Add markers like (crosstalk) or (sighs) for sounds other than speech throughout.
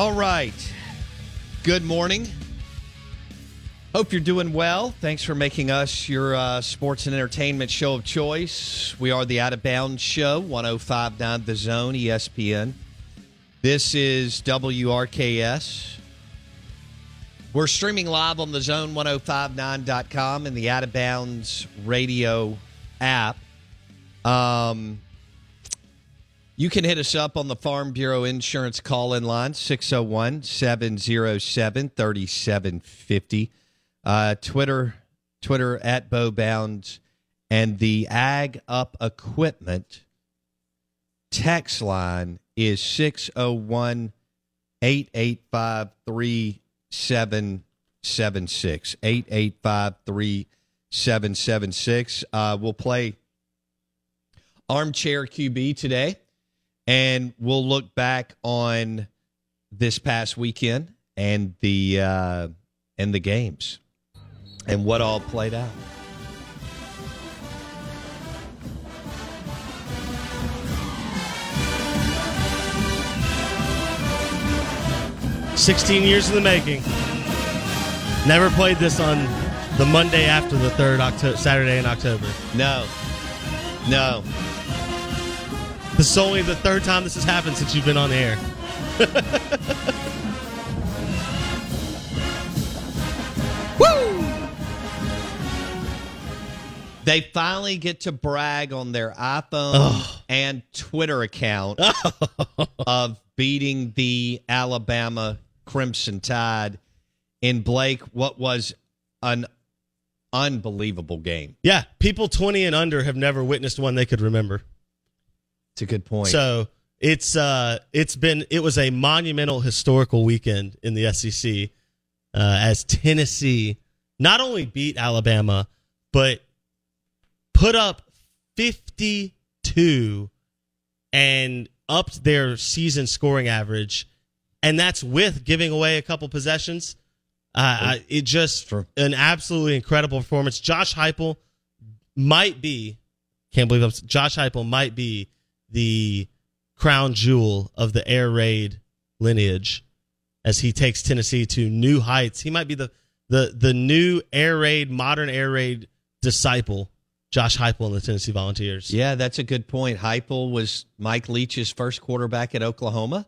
All right. Good morning. Hope you're doing well. Thanks for making us your uh, sports and entertainment show of choice. We are the Out of Bounds Show, 1059 The Zone, ESPN. This is WRKS. We're streaming live on the zone1059.com and the Out of Bounds radio app. Um, you can hit us up on the Farm Bureau Insurance call in line, 601 707 3750. Uh, Twitter, Twitter at Bow Bowbounds, and the Ag Up Equipment text line is 601 885 3776. 885 3776. We'll play Armchair QB today and we'll look back on this past weekend and the uh, and the games and what all played out. Sixteen years in the making. Never played this on the Monday after the third October, Saturday in October. No, no, This is only the third time this has happened since you've been on the air. (laughs) they finally get to brag on their iPhone and Twitter account (laughs) of beating the Alabama Crimson Tide in Blake. What was an unbelievable game. Yeah, people 20 and under have never witnessed one they could remember. It's a good point. So it's uh it's been it was a monumental historical weekend in the SEC uh, as Tennessee not only beat Alabama but put up 52 and upped their season scoring average and that's with giving away a couple possessions. Uh, I, it just Sure. an absolutely incredible performance. Josh Heupel might be can't believe I'm, Josh Heupel might be the crown jewel of the air raid lineage as he takes Tennessee to new heights. He might be the the the new air raid, modern air raid disciple, Josh Heupel and the Tennessee Volunteers. Yeah, that's a good point. Heupel was Mike Leach's first quarterback at Oklahoma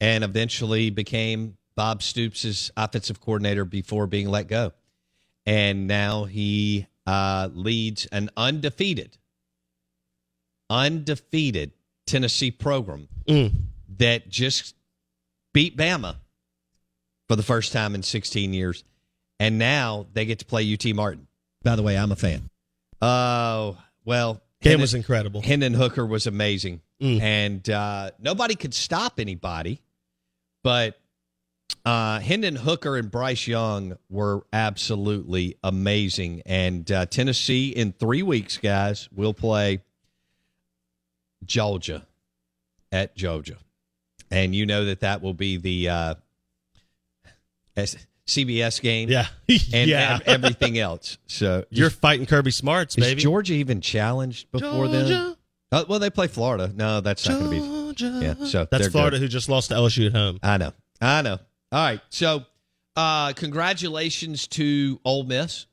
and eventually became Bob Stoops' offensive coordinator before being let go. And now he uh, leads an undefeated, undefeated Tennessee program Mm. that just beat Bama for the first time in 16 years. And now they get to play UT Martin. By the way, I'm a fan. Oh, well. Game Hendon- was incredible. Hendon Hooker was amazing. Mm. And uh, nobody could stop anybody. But Uh, Hendon Hooker and Bryce Young were absolutely amazing. And uh, Tennessee in three weeks, guys, will play Georgia at Georgia. And you know that that will be the uh, CBS game Yeah, (laughs) and yeah. ev- everything else. So (laughs) You're just- fighting Kirby Smarts, is baby. Georgia even challenged before then? Georgia, Uh, well, they play Florida. No, that's not going to be. Georgia. Yeah, so that's Florida good. who just lost to LSU at home. I know. I know. All right. So, uh, congratulations to Ole Miss.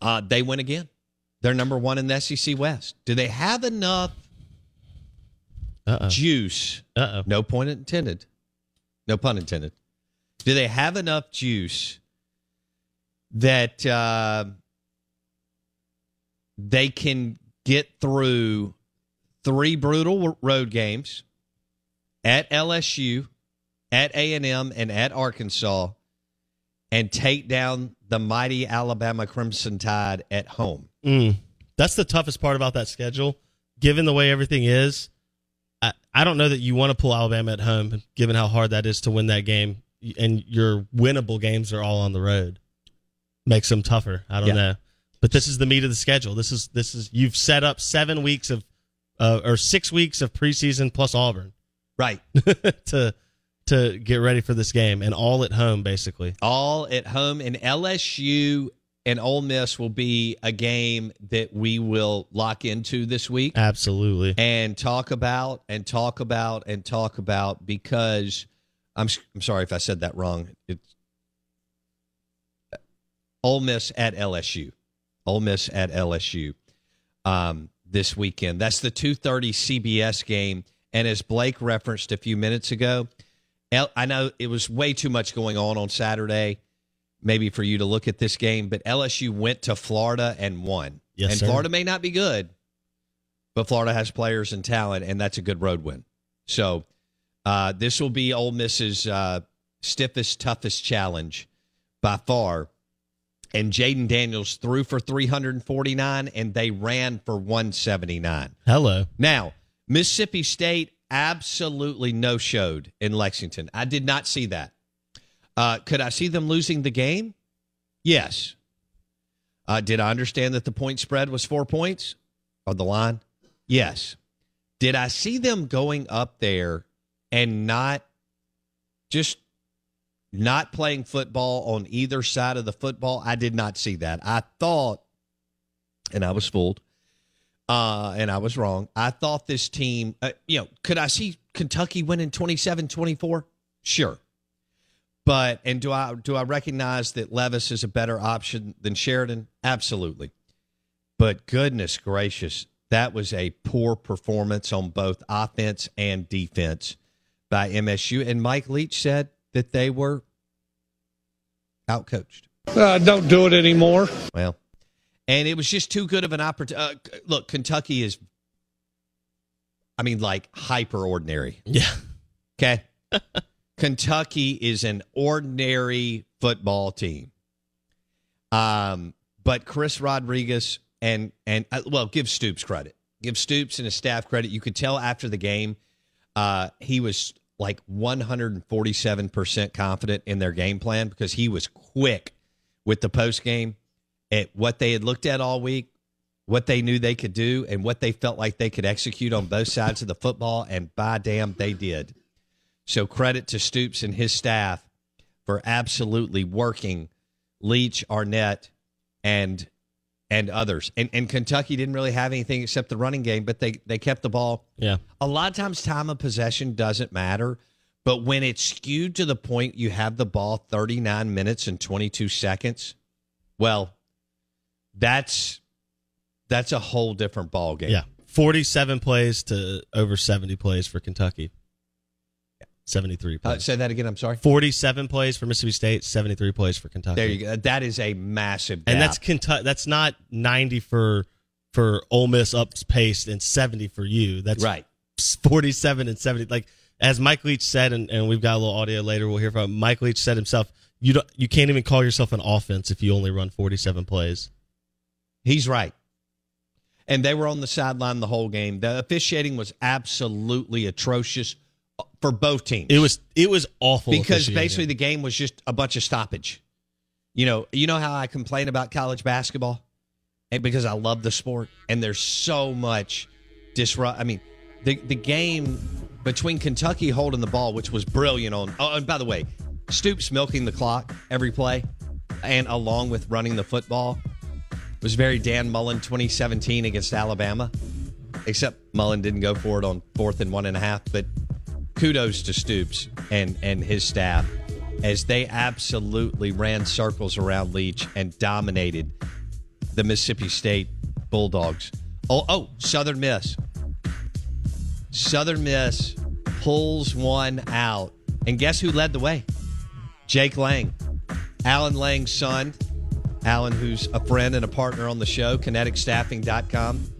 Uh, they win again. They're number one in the SEC West. Do they have enough Uh oh. juice? Uh oh. No point intended. No pun intended. Do they have enough juice that uh, they can get through three brutal road games at LSU, at A and M, and at Arkansas, and take down the mighty Alabama Crimson Tide at home? Mm. That's the toughest part about that schedule. Given the way everything is, I, don't know that you want to pull Alabama at home, given how hard that is to win that game. And your winnable games are all on the road. Makes them tougher. I don't Yeah. know. But this is the meat of the schedule. This is this is you've set up seven weeks of uh, or six weeks of preseason plus Auburn Right. (laughs) to to get ready for this game, and all at home basically. all at home and LSU and Ole Miss will be a game that we will lock into this week Absolutely. and talk about and talk about and talk about because I'm I'm sorry if I said that wrong. It's Ole Miss at LSU. Ole Miss at LSU um, this weekend. That's the 2:30 CBS game. And as Blake referenced a few minutes ago, I know it was way too much going on on Saturday, maybe for you to look at this game. But LSU went to Florida and won. Yes, and sir. Florida may not be good, but Florida has players and talent, and that's a good road win. So uh, this will be Ole Miss's uh, stiffest, toughest challenge by far. And Jayden Daniels threw for 349, and they ran for 179. Hello. Now, Mississippi State absolutely no showed in Lexington. I did not see that. Uh, could I see them losing the game? Yes. Uh, did I understand that the point spread was four points on the line? Yes. Did I see them going up there and not just not playing football on either side of the football? I did not see that. I thought, and I was fooled, uh, and I was wrong. I thought this team, uh, you know, could I see Kentucky winning 27 24? Sure. But and do I do I recognize that Levis is a better option than Sheridan? Absolutely. But goodness gracious, that was a poor performance on both offense and defense by MSU. And Mike Leach said that they were outcoached. Uh, don't do it anymore. Well, and it was just too good of an opportunity. Uh, look, Kentucky is, I mean, like hyper ordinary. Yeah. Okay. (laughs) Kentucky is an ordinary football team. Um, but Chris Rodriguez and and uh, well, give Stoops credit. Give Stoops and his staff credit. You could tell after the game, uh, he was like 147% confident in their game plan because he was quick with the post game at what they had looked at all week, what they knew they could do, and what they felt like they could execute on both sides of the football. And by damn, they did. So credit to Stoops and his staff for absolutely working Leach, Arnett, and and others. And and Kentucky didn't really have anything except the running game, but they they kept the ball. Yeah. A lot of times time of possession doesn't matter, but when it's skewed to the point you have the ball 39 minutes and 22 seconds, well, that's that's a whole different ball game. Yeah. 47 plays to over 70 plays for Kentucky. 73 Uh, plays. say that again. I'm sorry. 47 plays for Mississippi State, 73 plays for Kentucky. There you go. That is a massive. Gap. And that's Kentucky. That's not 90 for for Ole Miss up pace and 70 for you. That's right. 47 and 70. Like as Mike Leach said, and, and we've got a little audio later. We'll hear from him. Mike Leach said himself. You don't. You can't even call yourself an offense if you only run 47 plays. He's right. And they were on the sideline the whole game. The officiating was absolutely atrocious for both teams. It was it was awful because basically the game was just a bunch of stoppage. You know, you know how I complain about college basketball, and because I love the sport, and there's so much disrupt. I mean, the the game between Kentucky holding the ball, which was brilliant on. Oh, and by the way, Stoops milking the clock every play, and along with running the football, was very Dan Mullen 2017 against Alabama. Except Mullen didn't go for it on fourth and one and a half, but kudos to Stoops and and his staff as they absolutely ran circles around Leach and dominated the Mississippi State Bulldogs. Oh, oh, Southern Miss. Southern Miss pulls one out. And guess who led the way? Jake Lang. Alan Lang's son. Alan, who's a friend and a partner on the show, kineticstaffing.com.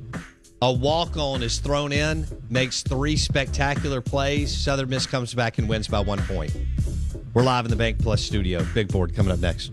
A walk on is thrown in, makes three spectacular plays. Southern Miss comes back and wins by one point. We're live in the Bank Plus studio. Big board coming up next.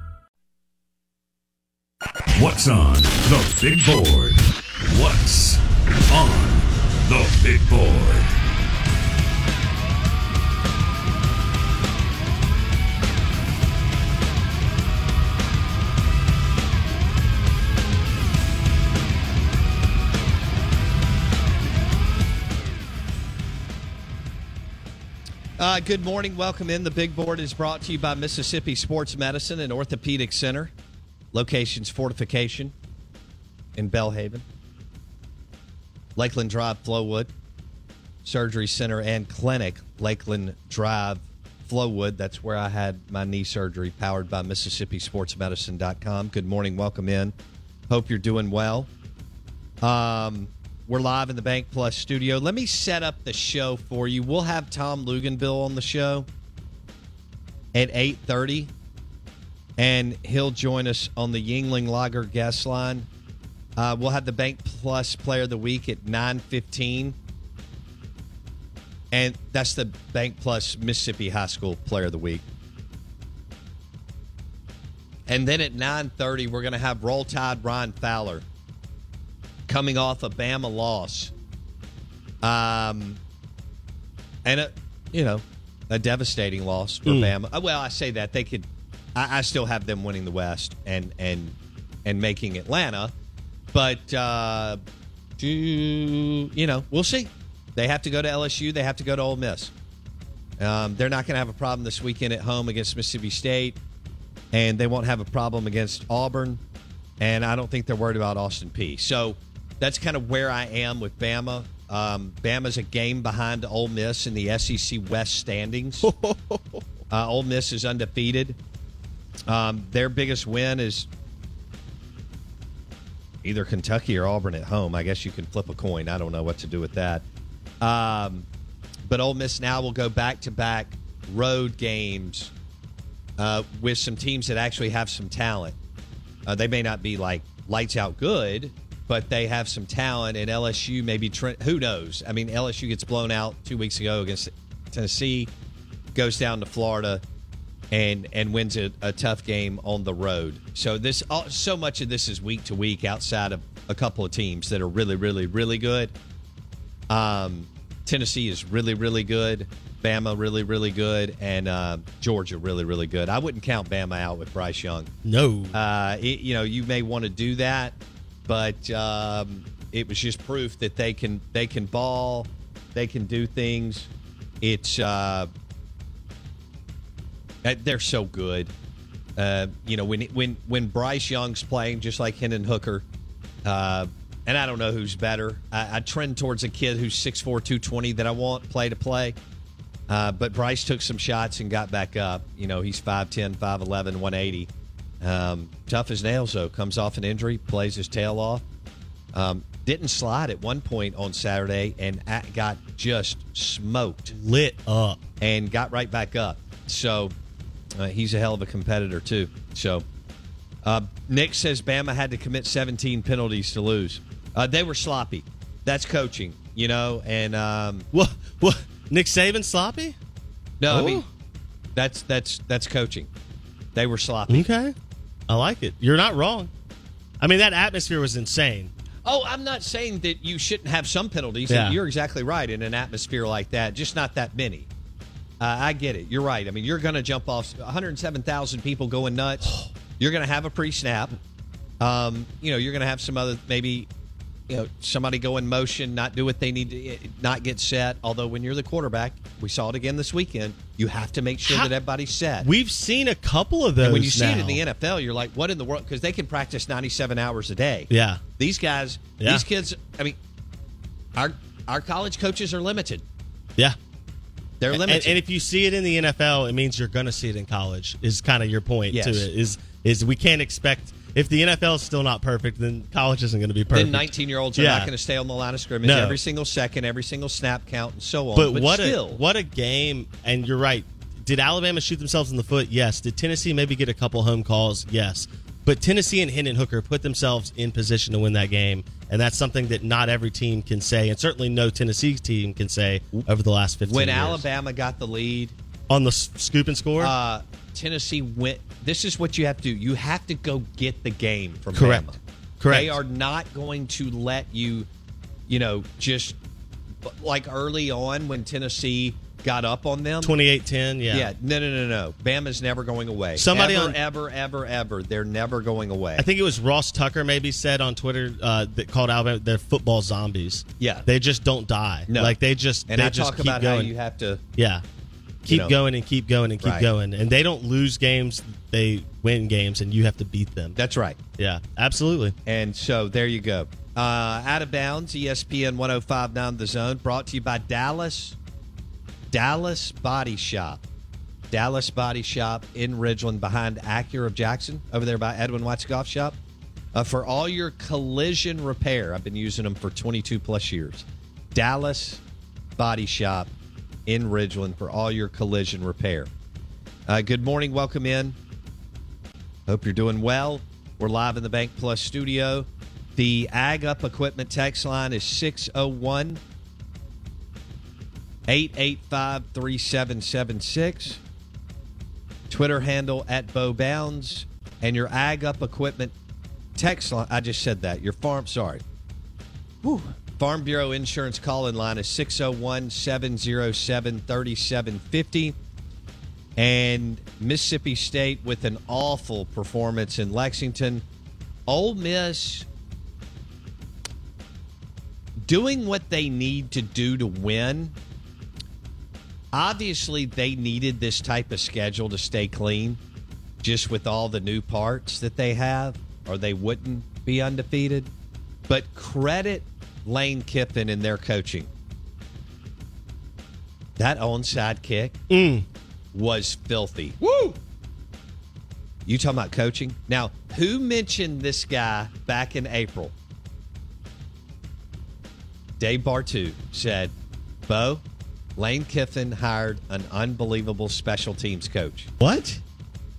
What's on the big board? What's on the big board? Uh, good morning. Welcome in. The big board is brought to you by Mississippi Sports Medicine and Orthopedic Center. Locations Fortification in Belhaven, Lakeland Drive, Flowwood, Surgery Center and Clinic, Lakeland Drive, Flowwood. That's where I had my knee surgery, powered by MississippiSportsMedicine.com. Good morning. Welcome in. Hope you're doing well. Um, we're live in the Bank Plus studio. Let me set up the show for you. We'll have Tom Luginbill on the show at 8:30 and he'll join us on the Yuengling Lager guest line. Uh, we'll have the Bank Plus Player of the Week at 9:15. And that's the Bank Plus Mississippi High School Player of the Week. And then at 9:30 we're going to have Roll Tide Ryan Fowler coming off a Bama loss. Um, and a, you know, a devastating loss for Bama. Uh, Well, I say that they could. I, I still have them winning the West and and and making Atlanta, but uh, do you know? We'll see. They have to go to LSU. They have to go to Ole Miss. Um, they're not going to have a problem this weekend at home against Mississippi State, and they won't have a problem against Auburn. And I don't think they're worried about Austin Peay. So that's kind of where I am with Bama. Um, Bama's a game behind Ole Miss in the SEC West standings. (laughs) uh, Ole Miss is undefeated. Um, their biggest win is either Kentucky or Auburn at home. I guess you can flip a coin. I don't know what to do with that. Um, but Ole Miss now will go back to back road games uh, with some teams that actually have some talent. Uh, they may not be like lights out good, but they have some talent. And LSU maybe Trent. Who knows? I mean, LSU gets blown out two weeks ago against Tennessee, goes down to Florida, and and wins a, a tough game on the road. So this all, so much of this is week to week outside of a couple of teams that are really really really good. Um, Tennessee is really really good. Bama really really good, and uh, Georgia really really good. I wouldn't count Bama out with Bryce Young. no. Uh, it, you know, you may want to do that, but um, it was just proof that they can they can ball, they can do things. It's uh, uh, they're so good. Uh, you know, when when when Bryce Young's playing, just like Hendon Hooker, uh, and I don't know who's better. I, I trend towards a kid who's 6'4", 220 that I want play to play. Uh, but Bryce took some shots and got back up. You know, he's 5'10", 5'11", 180. Um, tough as nails, though. Comes off an injury, plays his tail off. Um, didn't slide at one point on Saturday and got just smoked Lit up. and got right back up. So uh, he's a hell of a competitor too. So uh, Nick says Bama had to commit 17 penalties to lose. Uh, they were sloppy. That's coaching, you know. And um, What? What? Nick Saban sloppy? no, I Oh. mean that's that's that's coaching. They were sloppy. Okay. I like it. You're not wrong. I mean, that atmosphere was insane. Oh, I'm not saying that you shouldn't have some penalties. Yeah. You're exactly right in an atmosphere like that, just not that many. Uh, I get it. You're right. I mean, you're going to jump off 107,000 people going nuts. (sighs) You're going to have a pre-snap. Um, you know, you're going to have some other maybe, you know, somebody go in motion, not do what they need to, eh, not get set. Although when you're the quarterback, we saw it again this weekend. You have to make sure How- that everybody's set. We've seen a couple of those. and when you see it in the NFL, you're like, what in the world? Because they can practice 97 hours a day. Yeah. These guys, Yeah. these kids. I mean, our our college coaches are limited. Yeah. They're And, and if you see it in the NFL, it means you're going to see it in college. Is kind of your point Yes. to it. Is is we can't expect if the NFL is still not perfect, then college isn't going to be perfect. then 19 year olds are Yeah. not going to stay on the line of scrimmage No. every single second, every single snap count, and so on. But, But, what still, a what a game! And you're right. Did Alabama shoot themselves in the foot? Yes. Did Tennessee maybe get a couple home calls? Yes. But Tennessee and Hendon Hooker put themselves in position to win that game, and that's something that not every team can say, and certainly no Tennessee team can say over the last 15 when years. Alabama got the lead, on the scoop and score, uh, Tennessee went. This is what you have to do. You have to go get the game from Correct. Bama. Correct. They are not going to let you, you know, just like early on when Tennessee got up on them. 28-10, yeah. Yeah, no, no, no, no. Bama's never going away. Somebody ever, on- ever, ever, ever. They're never going away. I think it was Ross Tucker maybe said on Twitter uh, that called Alabama they're football zombies. Yeah. they just don't die. No. like they just and they I just talk keep about going. how you have to. yeah, keep know. going and keep going and keep Right. going, and they don't lose games; they win games, and you have to beat them. That's right. yeah, absolutely. And so there you go. Uh, out of bounds, ESPN 1059 The Zone, brought to you by Dallas. Dallas Body Shop. Dallas Body Shop in Ridgeland behind Acura of Jackson, over there by Edwin Watts Golf Shop. Uh, for all your collision repair, I've been using them for 22 plus years. Dallas Body Shop in Ridgeland for all your collision repair. Uh, good morning. Welcome in. Hope you're doing well. We're live in the Bank Plus studio. The Ag Up Equipment text line is 601 885 3776. Twitter handle at Bo Bounds. And your Ag Up Equipment text line, I just said that. Your farm, sorry. Whew. Farm Bureau Insurance call in line is 601 707 3750 and Mississippi State with an awful performance in Lexington. Ole Miss doing what they need to do to win. Obviously, they needed this type of schedule to stay clean, just with all the new parts that they have, or they wouldn't be undefeated. But credit Lane Kiffin and their coaching. That onside kick mm. was filthy. Woo! You talking about coaching? Now, who mentioned this guy back in April? Dave Bartoo said, Bo, Lane Kiffin hired an unbelievable special teams coach. What?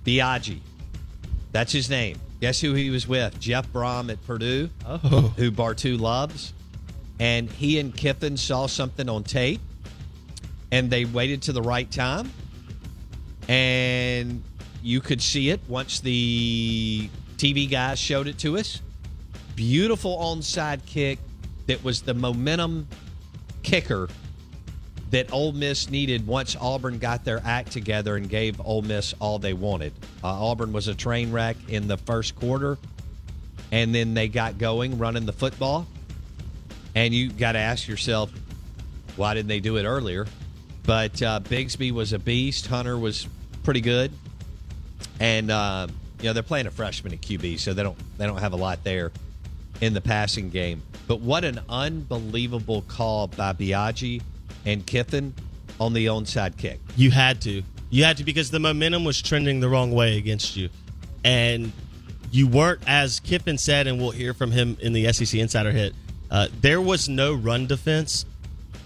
Biagi. That's his name. Guess who he was with? Jeff Brohm at Purdue, Oh, who Bartoo loves. And he and Kiffin saw something on tape, and they waited to the right time. And you could see it once the TV guys showed it to us. Beautiful onside kick that was the momentum kicker that Ole Miss needed once Auburn got their act together and gave Ole Miss all they wanted. Uh, Auburn was a train wreck in the first quarter, and then they got going running the football. And you got to ask yourself, why didn't they do it earlier? But uh, Bigsby was a beast. Hunter was pretty good, and uh, you know they're playing a freshman at QB, so they don't they don't have a lot there in the passing game. But what an unbelievable call by Biagi and Kiffin on the onside kick. You had to. You had to because the momentum was trending the wrong way against you. And you weren't as Kiffin said, and we'll hear from him in the SEC Insider Hit. Uh, there was no run defense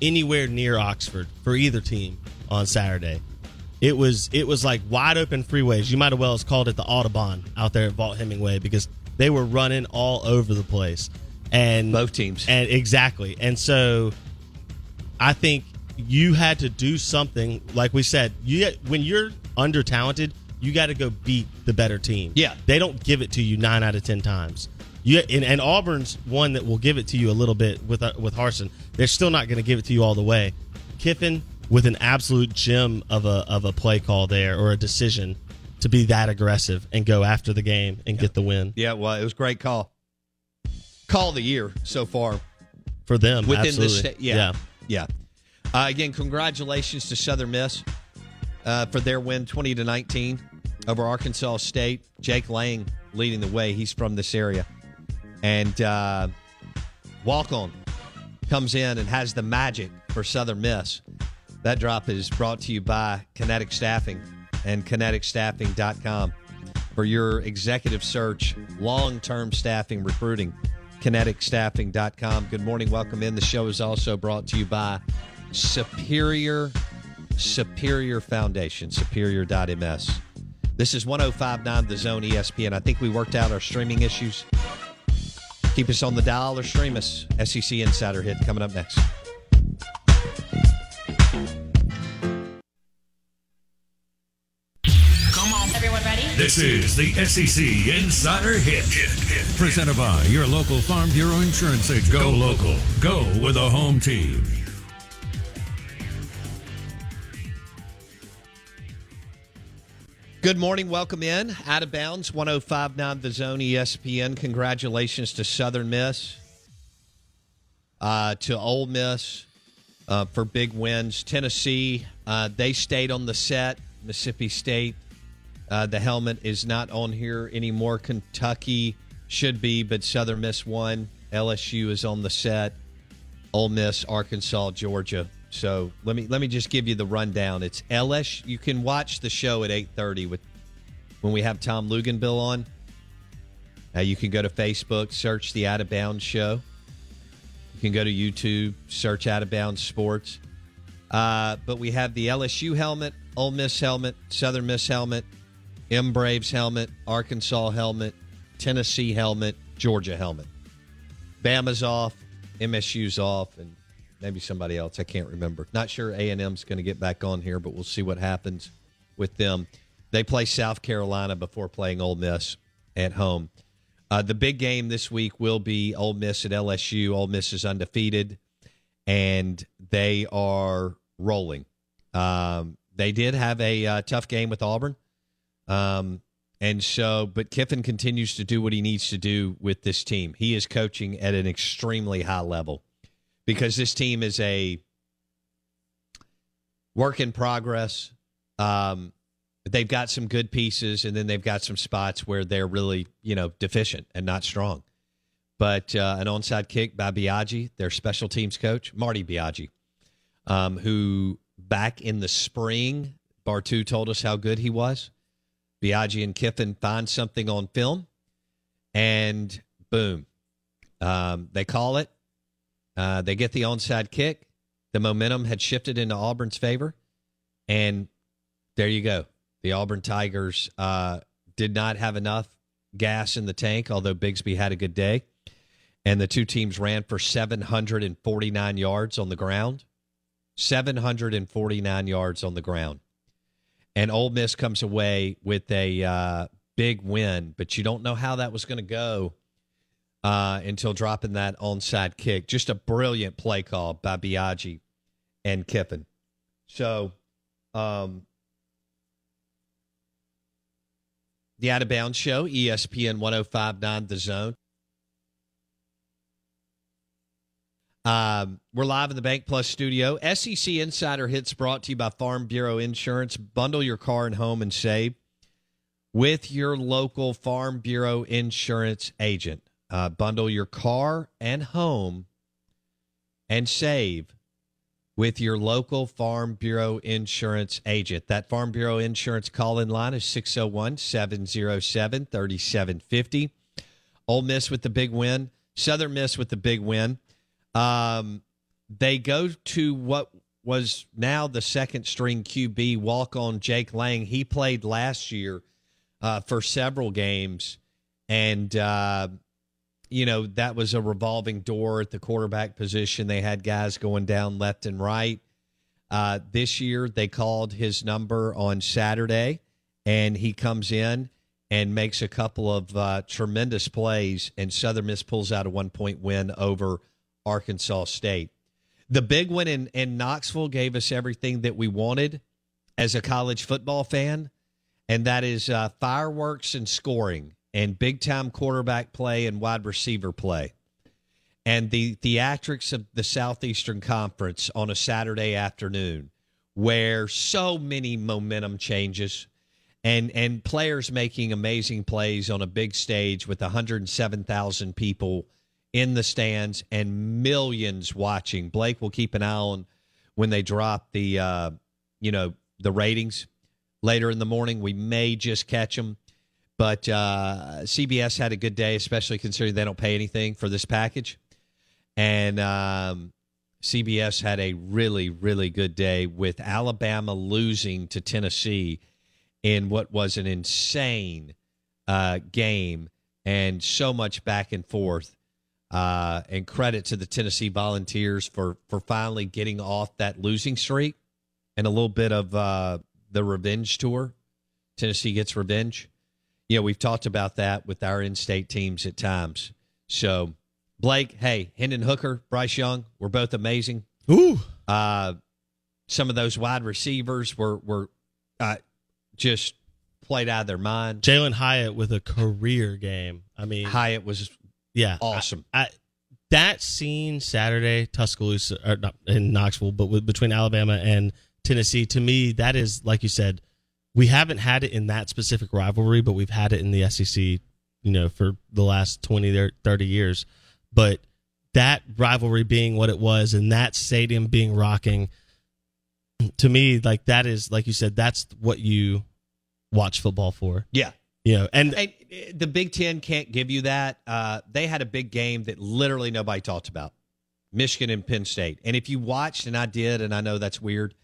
anywhere near Oxford for either team on Saturday. It was it was like wide open freeways. You might as well have called it the Autobahn out there at Vaught-Hemingway because they were running all over the place. And Both teams. And exactly. And so I think you had to do something like we said, you when you're under talented, you got to go beat the better team. Yeah. They don't give it to you 9 out of 10 times. You, and, and Auburn's one that will give it to you a little bit with uh, with Harsin. They're still not going to give it to you all the way. Kiffin with an absolute gem of a of a play call there or a decision to be that aggressive and go after the game and get the win Yeah, well, it was a great call. Call of the year so far for them. within absolutely. the state. Yeah, yeah. Uh, again, congratulations to Southern Miss uh, for their win, twenty to nineteen over Arkansas State. Jake Lang leading the way. He's from this area, and uh, Walk On comes in and has the magic for Southern Miss. That drop is brought to you by Kinetic Staffing and kineticstaffing.com for your executive search, long term staffing recruiting. Kineticstaffing.com. Good morning. Welcome in. The show is also brought to you by Superior Superior Foundation, superior.ms. This is 1059 The Zone ESPN. I think we worked out our streaming issues. Keep us on the dial or stream us. SEC Insider Hit coming up next. This is the SEC Insider Hit. Presented by your local Farm Bureau Insurance agent. Go local. Go with a home team. Good morning. Welcome in. Out of bounds, 1059 The Zone ESPN. Congratulations to Southern Miss, uh, to Ole Miss uh, for big wins. Tennessee, uh, they stayed on the set. Mississippi State, uh, the helmet is not on here anymore. Kentucky should be, but Southern Miss won. LSU is on the set. Ole Miss, Arkansas, Georgia. So let me let me just give you the rundown. It's LSU. You can watch the show at eight thirty with when we have Tom Luginbill on. Uh, you can go to Facebook, search the Out of Bounds Show. You can go to YouTube, search Out of Bounds Sports. Uh, but we have the LSU helmet, Ole Miss helmet, Southern Miss helmet, M Braves helmet, Arkansas helmet, Tennessee helmet, Georgia helmet. Bama's off, MSU's off, and maybe somebody else. I can't remember. Not sure A and M's going to get back on here, but we'll see what happens with them. They play South Carolina before playing Ole Miss at home. Uh, the big game this week will be Ole Miss at LSU. Ole Miss is undefeated, and they are rolling. Um, they did have a uh, tough game with Auburn. Um, and so, but Kiffin continues to do what he needs to do with this team. He is coaching at an extremely high level because this team is a work in progress. Um, they've got some good pieces, and then they've got some spots where they're really, you know, deficient and not strong. But uh, an onside kick by Biagi, their special teams coach, Marty Biagi, um, who back in the spring, Bartoo told us how good he was. Biagi and Kiffin find something on film, and boom, um, they call it. Uh, they get the onside kick. The momentum had shifted into Auburn's favor, and there you go. The Auburn Tigers uh, did not have enough gas in the tank, although Bigsby had a good day. And the two teams ran for 749 yards on the ground. 749 yards on the ground. And Ole Miss comes away with a uh, big win, but you don't know how that was going to go uh, until dropping that onside kick. Just a brilliant play call by Biagi and Kiffin. So, um, the Out of Bounds Show, ESPN 1059 The Zone. Um, we're live in the Bank Plus studio. SEC Insider Hits brought to you by Farm Bureau Insurance. Bundle your car and home and save with your local Farm Bureau Insurance agent. Uh, bundle your car and home and save with your local Farm Bureau insurance agent. That Farm Bureau insurance call in line is 601 707 3750. Ole Miss with the big win, Southern Miss with the big win. Um, they go to what was now the second string QB walk on Jake Lang. He played last year uh, for several games, and uh, you know that was a revolving door at the quarterback position. They had guys going down left and right. Uh, this year, they called his number on Saturday, and he comes in and makes a couple of uh, tremendous plays, and Southern Miss pulls out a one point win over Arkansas State. The big one in, in Knoxville gave us everything that we wanted as a college football fan, and that is uh, fireworks and scoring and big time quarterback play and wide receiver play. And the theatrics of the Southeastern Conference on a Saturday afternoon, where so many momentum changes and and players making amazing plays on a big stage with 107,000 people in the stands and millions watching. Blake will keep an eye on when they drop the uh, you know the ratings later in the morning. We may just catch them, but uh, CBS had a good day, especially considering they don't pay anything for this package, and um, CBS had a really really good day with Alabama losing to Tennessee in what was an insane uh, game and so much back and forth. Uh, and credit to the Tennessee Volunteers for for finally getting off that losing streak and a little bit of uh, the revenge tour. Tennessee gets revenge. You know, we've talked about that with our in-state teams at times. So, Blake, hey, Hendon Hooker, Bryce Young, we're both amazing. Ooh, Uh, some of those wide receivers were were uh, just played out of their mind. Jalin Hyatt with a career game. I mean, Hyatt was yeah, awesome. I, I, that scene Saturday, Tuscaloosa, or not in Knoxville, but with, between Alabama and Tennessee, to me, that is like you said, we haven't had it in that specific rivalry, but we've had it in the SEC, you know, for the last 20 or 30 years. But that rivalry being what it was and that stadium being rocking, to me, like that is, like you said, that's what you watch football for. yeah. Know, and And the Big Ten can't give you that. Uh, they had a big game that literally nobody talked about Michigan and Penn State. And if you watched, and I did, and I know that's weird,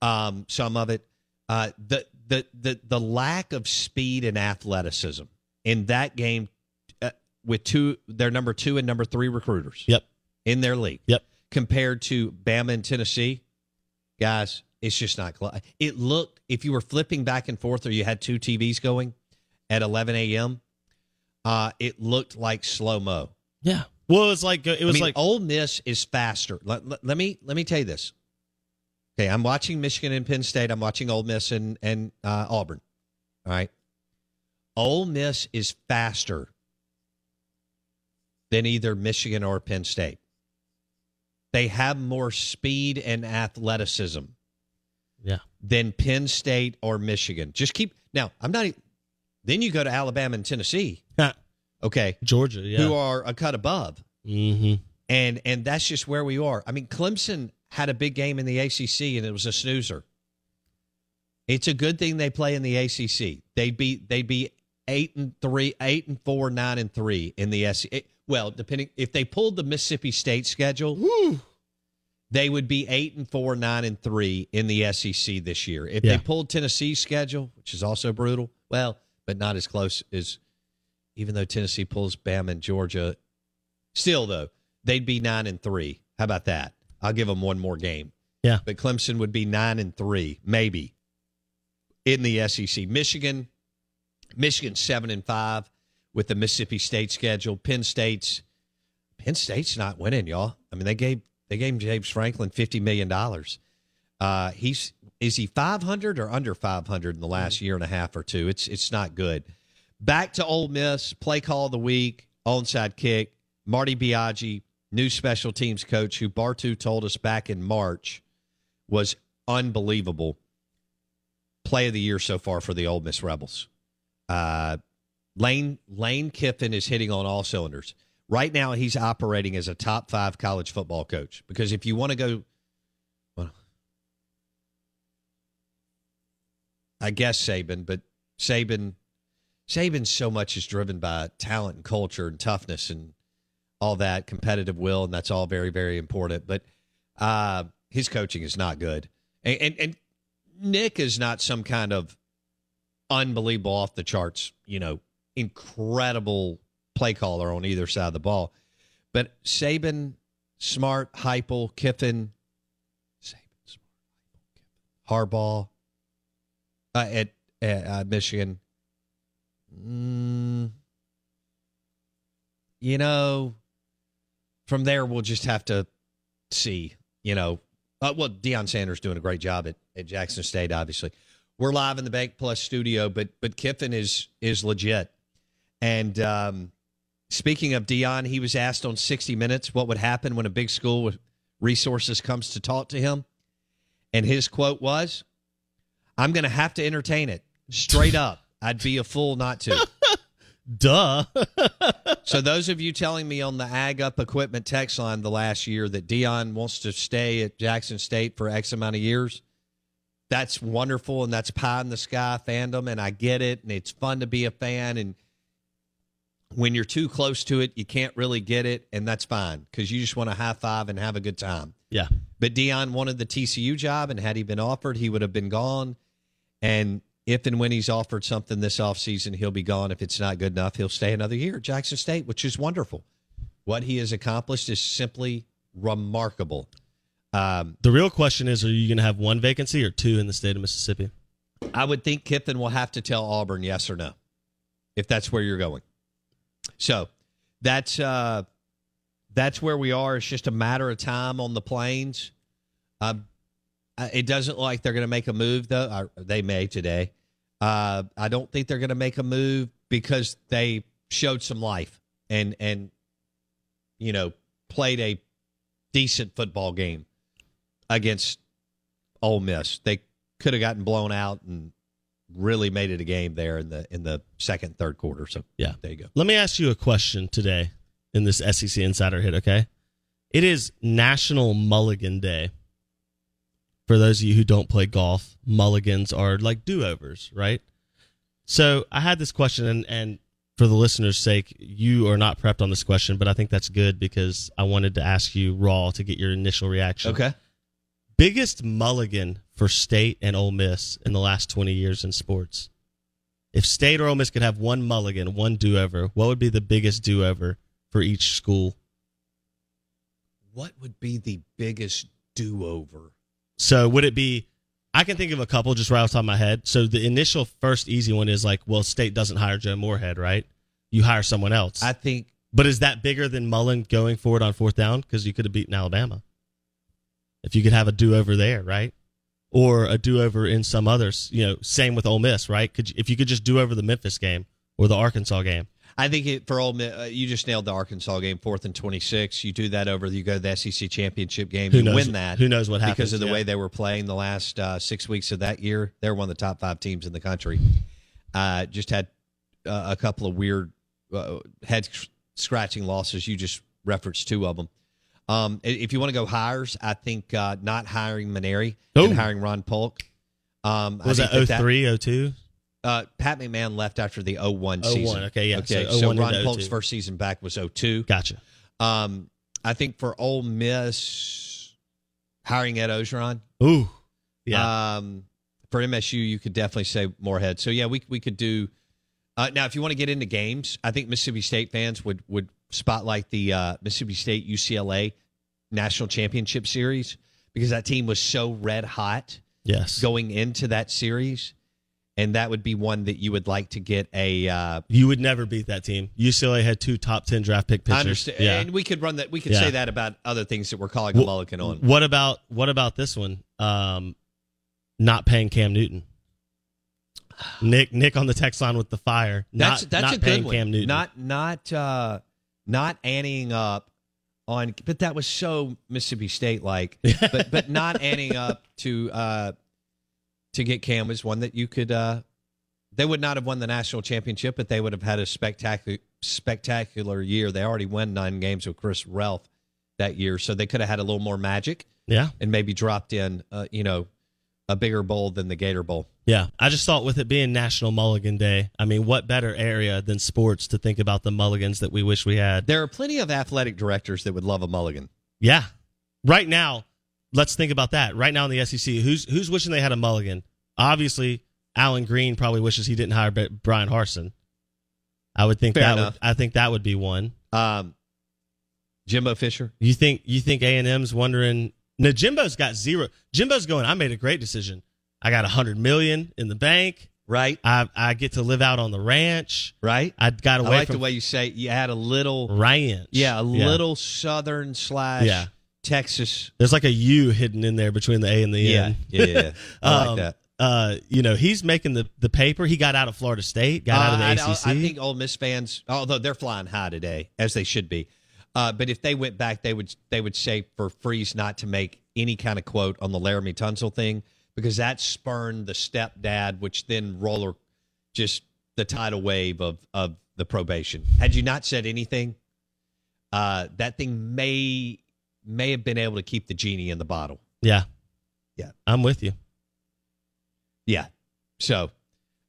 um, some of it, uh, the, the, the, the lack of speed and athleticism in that game uh, with two, their number two and number three recruiters yep, in their league yep. compared to Bama and Tennessee, guys, it's just not. It looked, if you were flipping back and forth or you had two TVs going at 11 a.m., uh, it looked like slow mo. Yeah. Well, it was like it was I mean, like Ole Miss is faster. Let, let, let me let me tell you this. Okay, I'm watching Michigan and Penn State. I'm watching Ole Miss and and uh, Auburn. All right, Ole Miss is faster than either Michigan or Penn State. They have more speed and athleticism yeah. than Penn State or Michigan. Just keep now. I'm not. Then you go to Alabama and Tennessee. Okay, Georgia, yeah. who are a cut above mm-hmm. and and that's just where we are. I mean, Clemson had a big game in the ACC, and it was a snoozer. It's a good thing they play in the ACC. They'd be they'd be eight and three, eight and four, nine and three in the SEC. Well, depending if they pulled the Mississippi State schedule, they would be eight and four, nine and three in the SEC this year. If Yeah. they pulled Tennessee's schedule, which is also brutal, well, but not as close as even though Tennessee pulls Bama and Georgia. Still, though, they'd be nine and three. How about that? I'll give them one more game. Yeah. But Clemson would be nine and three, maybe, in the SEC. Michigan, Michigan seven and five with the Mississippi State schedule. Penn State's Penn State's not winning, y'all. I mean, they gave they gave James Franklin fifty million dollars. Uh, he's is he five hundred or under five hundred in the last year and a half or two? It's it's not good. Back to Ole Miss, play call of the week, onside kick. Marty Biagi, new special teams coach, who Bartoo told us back in March was unbelievable. Play of the year so far for the Ole Miss Rebels. Uh, Lane Lane Kiffin is hitting on all cylinders. Right now, he's operating as a top five college football coach because if you want to go, I guess Saban, but Saban, Saban so much is driven by talent and culture and toughness and all that competitive will, and that's all very, very important. But uh, his coaching is not good, and, and and Nick is not some kind of unbelievable off the charts, you know, incredible play caller on either side of the ball. But Saban, Smart, Heupel, Kiffin, Saban, Smart, Harbaugh uh, at, at uh, Michigan. Mm, you know, from there we'll just have to see. You know, uh, well, Deion Sanders doing a great job at, at Jackson State. Obviously, we're live in the Bank Plus studio, but but Kiffin is is legit. And um, speaking of Deion, he was asked on 60 Minutes what would happen when a big school with resources comes to talk to him, and his quote was, "I'm going to have to entertain it straight up. I'd be a fool not to." (laughs) Duh. so those of you telling me on the Ag Up Equipment text line the last year that Deion wants to stay at Jackson State for X amount of years, that's wonderful and that's pie in the sky fandom, and I get it, and it's fun to be a fan. And when you're too close to it, you can't really get it, and that's fine because you just want to high five and have a good time. yeah. But Deion wanted the TCU job, and had he been offered, he would have been gone. And if and when he's offered something this offseason, he'll be gone. If it's not good enough, he'll stay another year at Jackson State, which is wonderful. What he has accomplished is simply remarkable. Um, The real question is: Are you going to have one vacancy or two in the state of Mississippi? I would think Kiffin will have to tell Auburn yes or no, if that's where you're going. So that's uh, that's where we are. It's just a matter of time on the plains. Um, uh, it doesn't look like they're going to make a move though. They may today. Uh, I don't think they're going to make a move because they showed some life and and you know played a decent football game against Ole Miss. They could have gotten blown out and really made it a game there in the in the second third quarter. So Yeah. there you go. Let me ask you a question today in this SEC Insider Hit, okay? It is National Mulligan Day. For those of you who don't play golf, mulligans are like do overs, right? So I had this question, and, and for the listeners' sake, you are not prepped on this question, but I think that's good because I wanted to ask you raw to get your initial reaction. Okay. Biggest mulligan for State and Ole Miss in the last 20 years in sports? If State or Ole Miss could have one mulligan, one do over, what would be the biggest do over for each school? What would be the biggest do over? So would it be? I can think of a couple just right off the top of my head. So the initial first easy one is like, well, State doesn't hire Joe Moorhead, right? You hire someone else. I think but is that bigger than Mullen going forward on fourth down because you could have beaten Alabama if you could have a do over there, right? Or a do over in some others. You know, same with Ole Miss, right? Could you, if you could just do over the Memphis game or the Arkansas game? I think it, for Ole uh, you just nailed the Arkansas game, fourth and twenty six. You do that over, you go to the SEC championship game, Who you knows- win that. who knows what happens, because of the yeah. way they were playing the last uh, six weeks of that year. They're one of the top five teams in the country. Uh, just had uh, a couple of weird uh, head scratching losses. You just referenced two of them. Um, if you want to go hires, I think uh, not hiring Mainieri and hiring Ron Polk. Um, Was that 03, 02? Uh, Pat McMahon left after the 01 01, season. okay, yeah, Okay, so so, 01 Ron Polk's first season back was 02. Gotcha. Um, I think for Ole Miss, hiring Ed Orgeron. Ooh, yeah. Um, for MSU, you could definitely say Moorhead. So yeah, we we could do. Uh, now, if you want to get into games, I think Mississippi State fans would would spotlight the uh, Mississippi State UCLA national championship series because that team was so red hot yes. going into that series, and that would be one that you would like to get a. Uh, You would never beat that team. UCLA had two top 10 draft pick pitchers. I understand, Yeah. and we could run that. We could Yeah. say that about other things that we're calling a mulligan on. What about what about this one? Um, not paying Cam Newton. Nick Nick on the text line with the fire. That's not, that's not a paying good one. Cam Newton. Not not uh, not anteing up on, but that was so Mississippi State like. (laughs) but but not anteing up to uh, to get Cam was one that you could. Uh, they would not have won the national championship, but they would have had a spectacular spectacular year. They already won nine games with Chris Relf that year, so they could have had a little more magic yeah. and maybe dropped in, uh, you know, a bigger bowl than the Gator Bowl. Yeah, I just thought with it being National Mulligan Day, I mean, what better area than sports to think about the mulligans that we wish we had? There are plenty of athletic directors that would love a mulligan. Yeah, right now, let's think about that. Right now in the SEC, who's who's wishing they had a mulligan? Obviously, Allen Greene probably wishes he didn't hire Bryan Harsin. I would think Fair that enough. would, I think that would be one. Um, Jimbo Fisher. You think you think A and M's wondering? No, Jimbo's got zero. Jimbo's going. I made a great decision. I got a hundred million in the bank. Right, I I get to live out on the ranch. right. I got I away like from the way you say you had a little, ranch. yeah, a little southern slash Yeah. Texas. There's like a U hidden in there between the A and the Yeah, N. yeah, yeah. yeah. I like (laughs) Um, that. Uh, you know, he's making the, the paper. He got out of Florida State, got out of the Uh, I- ACC. I, think Ole Miss fans, although they're flying high today, as they should be, uh, but if they went back, they would they would say for Freeze not to make any kind of quote on the Laremy Tunsil thing because that spurned the stepdad, which then roller just the tidal wave of of the probation. Had you not said anything, uh, that thing may may have been able to keep the genie in the bottle. yeah, Yeah. I'm with you. Yeah. So,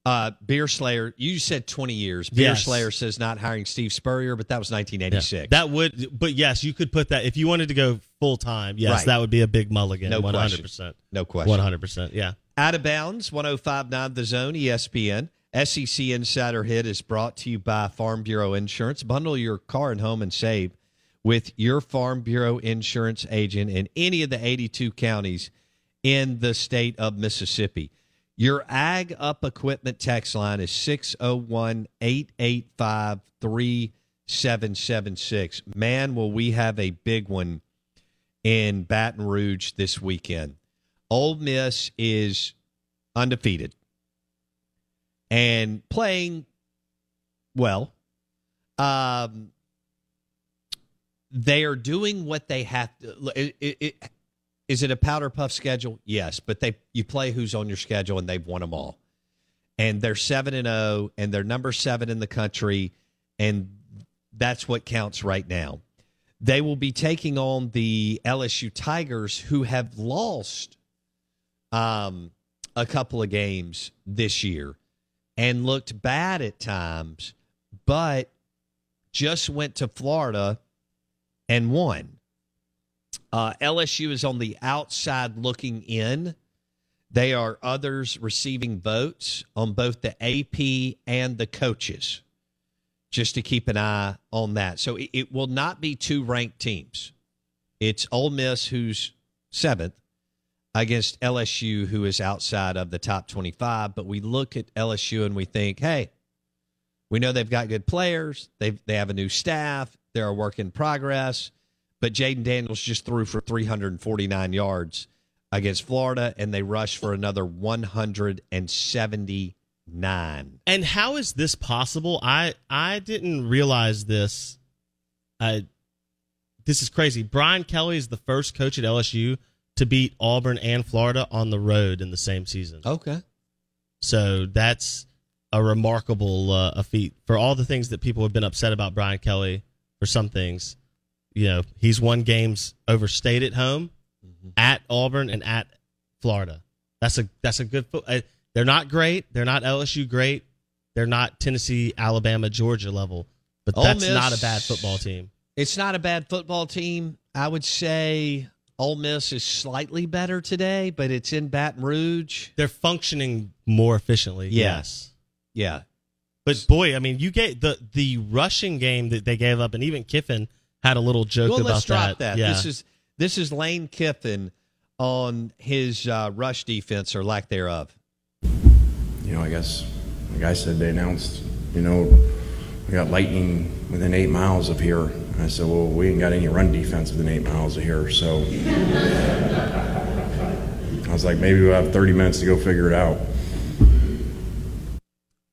uh, Beer Slayer, you said 20 years. Beer Yes. Slayer says not hiring Steve Spurrier, but that was Yeah. 1986. That would, but yes, you could put that if you wanted to go full time. Yes, Right. that would be a big mulligan. No One hundred question. no question. One hundred percent. Yeah. Out of bounds, 1059 The Zone, ESPN. SEC Insider Hit is brought to you by Farm Bureau Insurance. Bundle your car and home and save with your Farm Bureau Insurance agent in any of the 82 counties in the state of Mississippi. Your Ag Up Equipment text line is 601 885 3776. Man, will we have a big one in Baton Rouge this weekend. Ole Miss is undefeated and playing well. Um, they are doing what they have to. It, it, it, is it a powder puff schedule? Yes, but they you play who's on your schedule and they've won them all, and they're seven and zero and they're number seven in the country, and that's what counts right now. They will be taking on the LSU Tigers, who have lost um, a couple of games this year and looked bad at times, but just went to Florida and won. Uh, LSU is on the outside looking in. They are others receiving votes on both the AP and the coaches, just to keep an eye on that. So it, it will not be two ranked teams. It's Ole Miss, who's seventh, against LSU, who is outside of the top 25. But we look at LSU and we think, hey, we know they've got good players. They they have a new staff. They're a work in progress. But Jayden Daniels just threw for 349 yards against Florida, and they rushed for another 179. And how is this possible? I I didn't realize this. I this is crazy. Brian Kelly is the first coach at LSU to beat Auburn and Florida on the road in the same season. Okay. So that's a remarkable uh, a feat for all the things that people have been upset about Brian Kelly. For some things, you know, he's won games over state at home, at Auburn, and at Florida. That's a that's a good. Uh, they're not great. They're not LSU great. They're not Tennessee, Alabama, Georgia level. But Ole that's Miss- not a bad football team. It's not a bad football team. I would say Ole Miss is slightly better today, but it's in Baton Rouge. They're functioning more efficiently. Yeah. Yes. Yeah. But boy, I mean, you get the the rushing game that they gave up, and even Kiffin had a little joke Well, about let's drop that. Yeah. This is this is Lane Kiffin on his uh, rush defense or lack thereof. you know, I guess, like I said, they announced, you know, we got lightning within eight miles of here. And I said, well, we ain't got any run defense within eight miles of here. So I was like, maybe we'll have 30 minutes to go figure it out.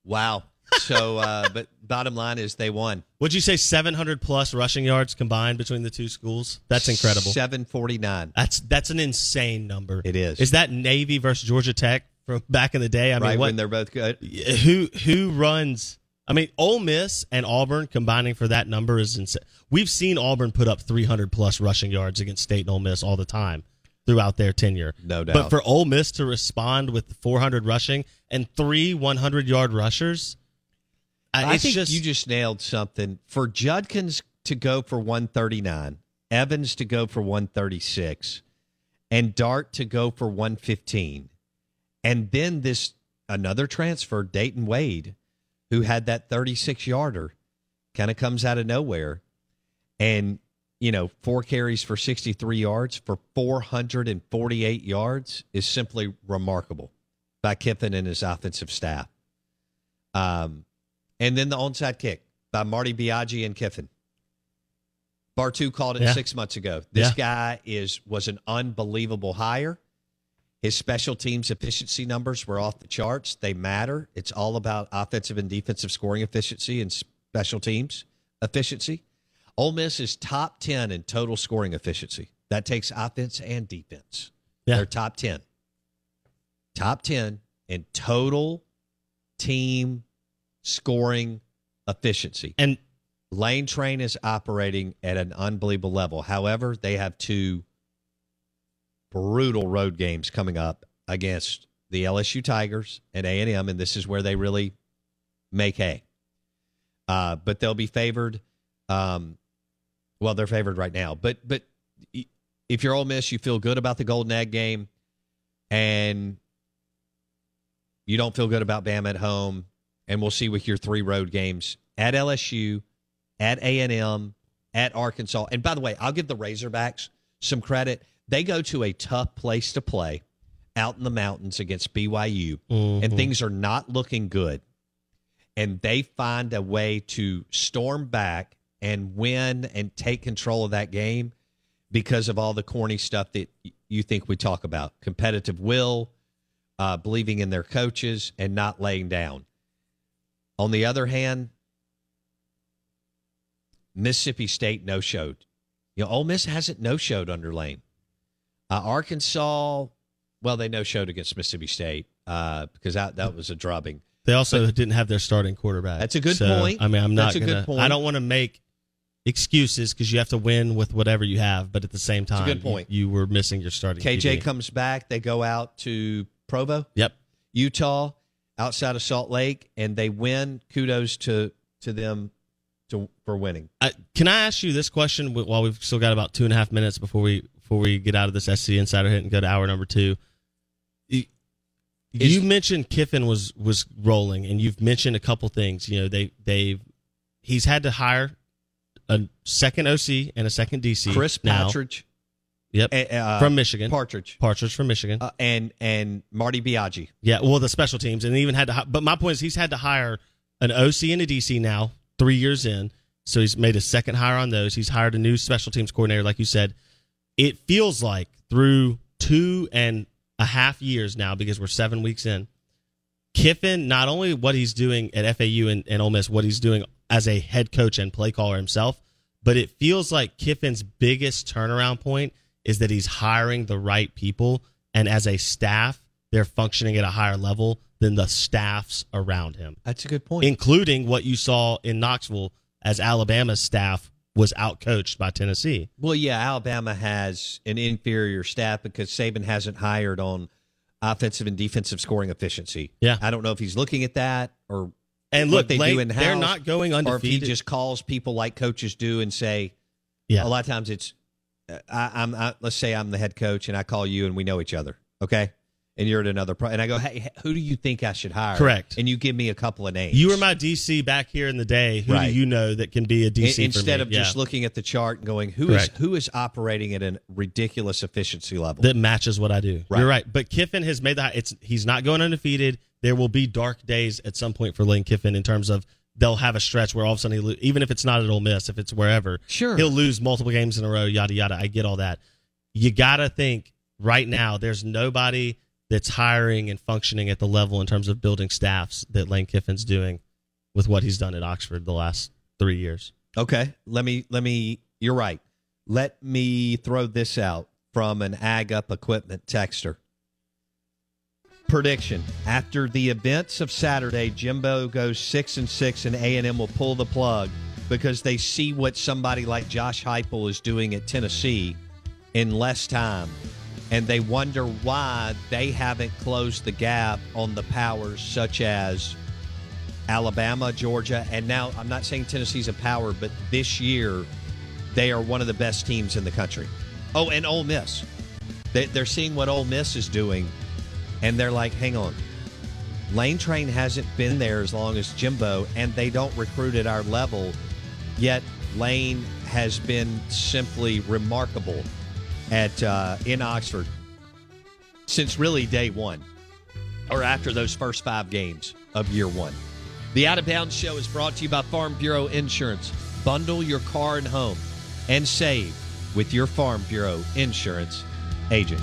Wow. So, uh, but bottom line is they won. Would you say 700 plus rushing yards combined between the two schools? That's incredible. Seven forty nine. That's that's an insane number. It is. Is that Navy versus Georgia Tech from (laughs) back in the day? I Right mean, what, when they're both good. who who runs? I mean, Ole Miss and Auburn combining for that number is insane. We've seen Auburn put up 300 plus rushing yards against State and Ole Miss all the time. throughout their tenure. No doubt. But for Ole Miss to respond with 400 rushing and three 100 yard rushers, I it's think just you just nailed something. For Judkins to go for 139, Evans to go for 136, and Dart to go for 115, and then this another transfer, Dayton Wade, who had that 36 yarder, kind of comes out of nowhere, and you know four carries for 63 yards for 448 yards is simply remarkable by Kiffin and his offensive staff. Um, and then the onside kick by Marty Biagi and Kiffin. Bartoo called it Yeah. six months ago. This Yeah. guy is was an unbelievable hire. His special teams efficiency numbers were off the charts. They matter. It's all about offensive and defensive scoring efficiency and special teams efficiency. Ole Miss is top ten in total scoring efficiency. That takes offense and defense. Yeah. They're top ten. Top ten in total team scoring efficiency. and Lane Train is operating at an unbelievable level. However, they have two brutal road games coming up against the LSU Tigers and A and this is where they really make hay. Uh, but they'll be favored. Um, well, they're favored right now, but but if you're Ole Miss, you feel good about the Golden Egg game, and you don't feel good about Bama at home. And we'll see with your three road games at LSU, at A and M, at Arkansas. And by the way, I'll give the Razorbacks some credit. They go to a tough place to play out in the mountains against BYU, and things are not looking good. And they find a way to storm back and win and take control of that game because of all the corny stuff that you think we talk about competitive will, uh, believing in their coaches, and not laying down. On the other hand, Mississippi State no showed. You know, Ole Miss hasn't no showed under Lane. Uh, Arkansas, well, they no showed against Mississippi State uh, because that, that was a drubbing. they also didn't have their starting quarterback. That's a good So, point. I mean, I'm not That's a good gonna. point. I don't want to make excuses because you have to win with whatever you have, but at the same time, good point. You, you were missing your starting. Quarterback. KJ QB. comes back. They go out to Provo, Yep. Utah, outside of Salt Lake, and they win. Kudos to to them to for winning. Uh, can I ask you this question while we've still got about two and a half minutes before we before we get out of this SC Insider hit and go to hour number two? You, Is- you mentioned Kiffin was was rolling, and you've mentioned a couple things. You know, they they he's had to hire a second OC and a second DC. Chris now. Yep, uh, from Michigan. Partridge, Partridge from Michigan. uh, and and Marty Biagi. Yeah, well, the special teams, and he even had to. But my point is, he's had to hire an OC and a DC now, three years in. So he's made a second hire on those. He's hired a new special teams coordinator, like you said. It feels like through two and a half years now, because we're seven weeks in, Kiffin, not only what he's doing at FAU and, and Ole Miss, what he's doing as a head coach and play caller himself, but it feels like Kiffin's biggest turnaround point is that he's hiring the right people, and as a staff, they're functioning at a higher level than the staffs around him, That's a good point. including what you saw in Knoxville as Alabama's staff was outcoached by Tennessee. Well, yeah, Alabama has an inferior staff because Saban hasn't hired on offensive and defensive scoring efficiency. Yeah. I don't know if he's looking at that or And what look, they do in house. they're not going undefeated. Or if he just calls people like coaches do and say, Yeah. a lot of times it's, I, I'm, I, let's say I'm the head coach and I call you and we know each other, okay? And you're at another, pro- and I go, hey, who do you think I should hire? Correct. And you give me a couple of names. You were my DC back here in the day. Who Right. do you know that can be a In- DC for instead of just looking at the chart and going, who is Correct. who is operating at a ridiculous efficiency level? that matches what I do. Right. You're right. But Kiffin has made that it's he's not going undefeated. There will be dark days at some point for Lane Kiffin in terms of they'll have a stretch where all of a sudden he lo- even if it's not at Ole Miss, if it's wherever, Sure. he'll lose multiple games in a row. Yada yada. I get all that. You got to think right now. There's nobody that's hiring and functioning at the level in terms of building staffs that Lane Kiffin's doing with what he's done at Oxford the last three years. Okay, let me let me. You're right. Let me throw this out from an Ag Up Equipment texter. Prediction: After the events of Saturday, Jimbo goes six and six, and A and M will pull the plug because they see what somebody like Josh Heupel is doing at Tennessee in less time and they wonder why they haven't closed the gap on the powers such as Alabama, Georgia, and now I'm not saying Tennessee's a power, but this year they are one of the best teams in the country. Oh, and Ole Miss. They, they're seeing what Ole Miss is doing, and they're like, hang on. Lane Train hasn't been there as long as Jimbo, and they don't recruit at our level. Yet Lane has been simply remarkable at uh, in Oxford since really day one, or after those first five games of year one. The Out of Bounds Show is brought to you by Farm Bureau Insurance. Bundle your car and home and save with your Farm Bureau Insurance agent.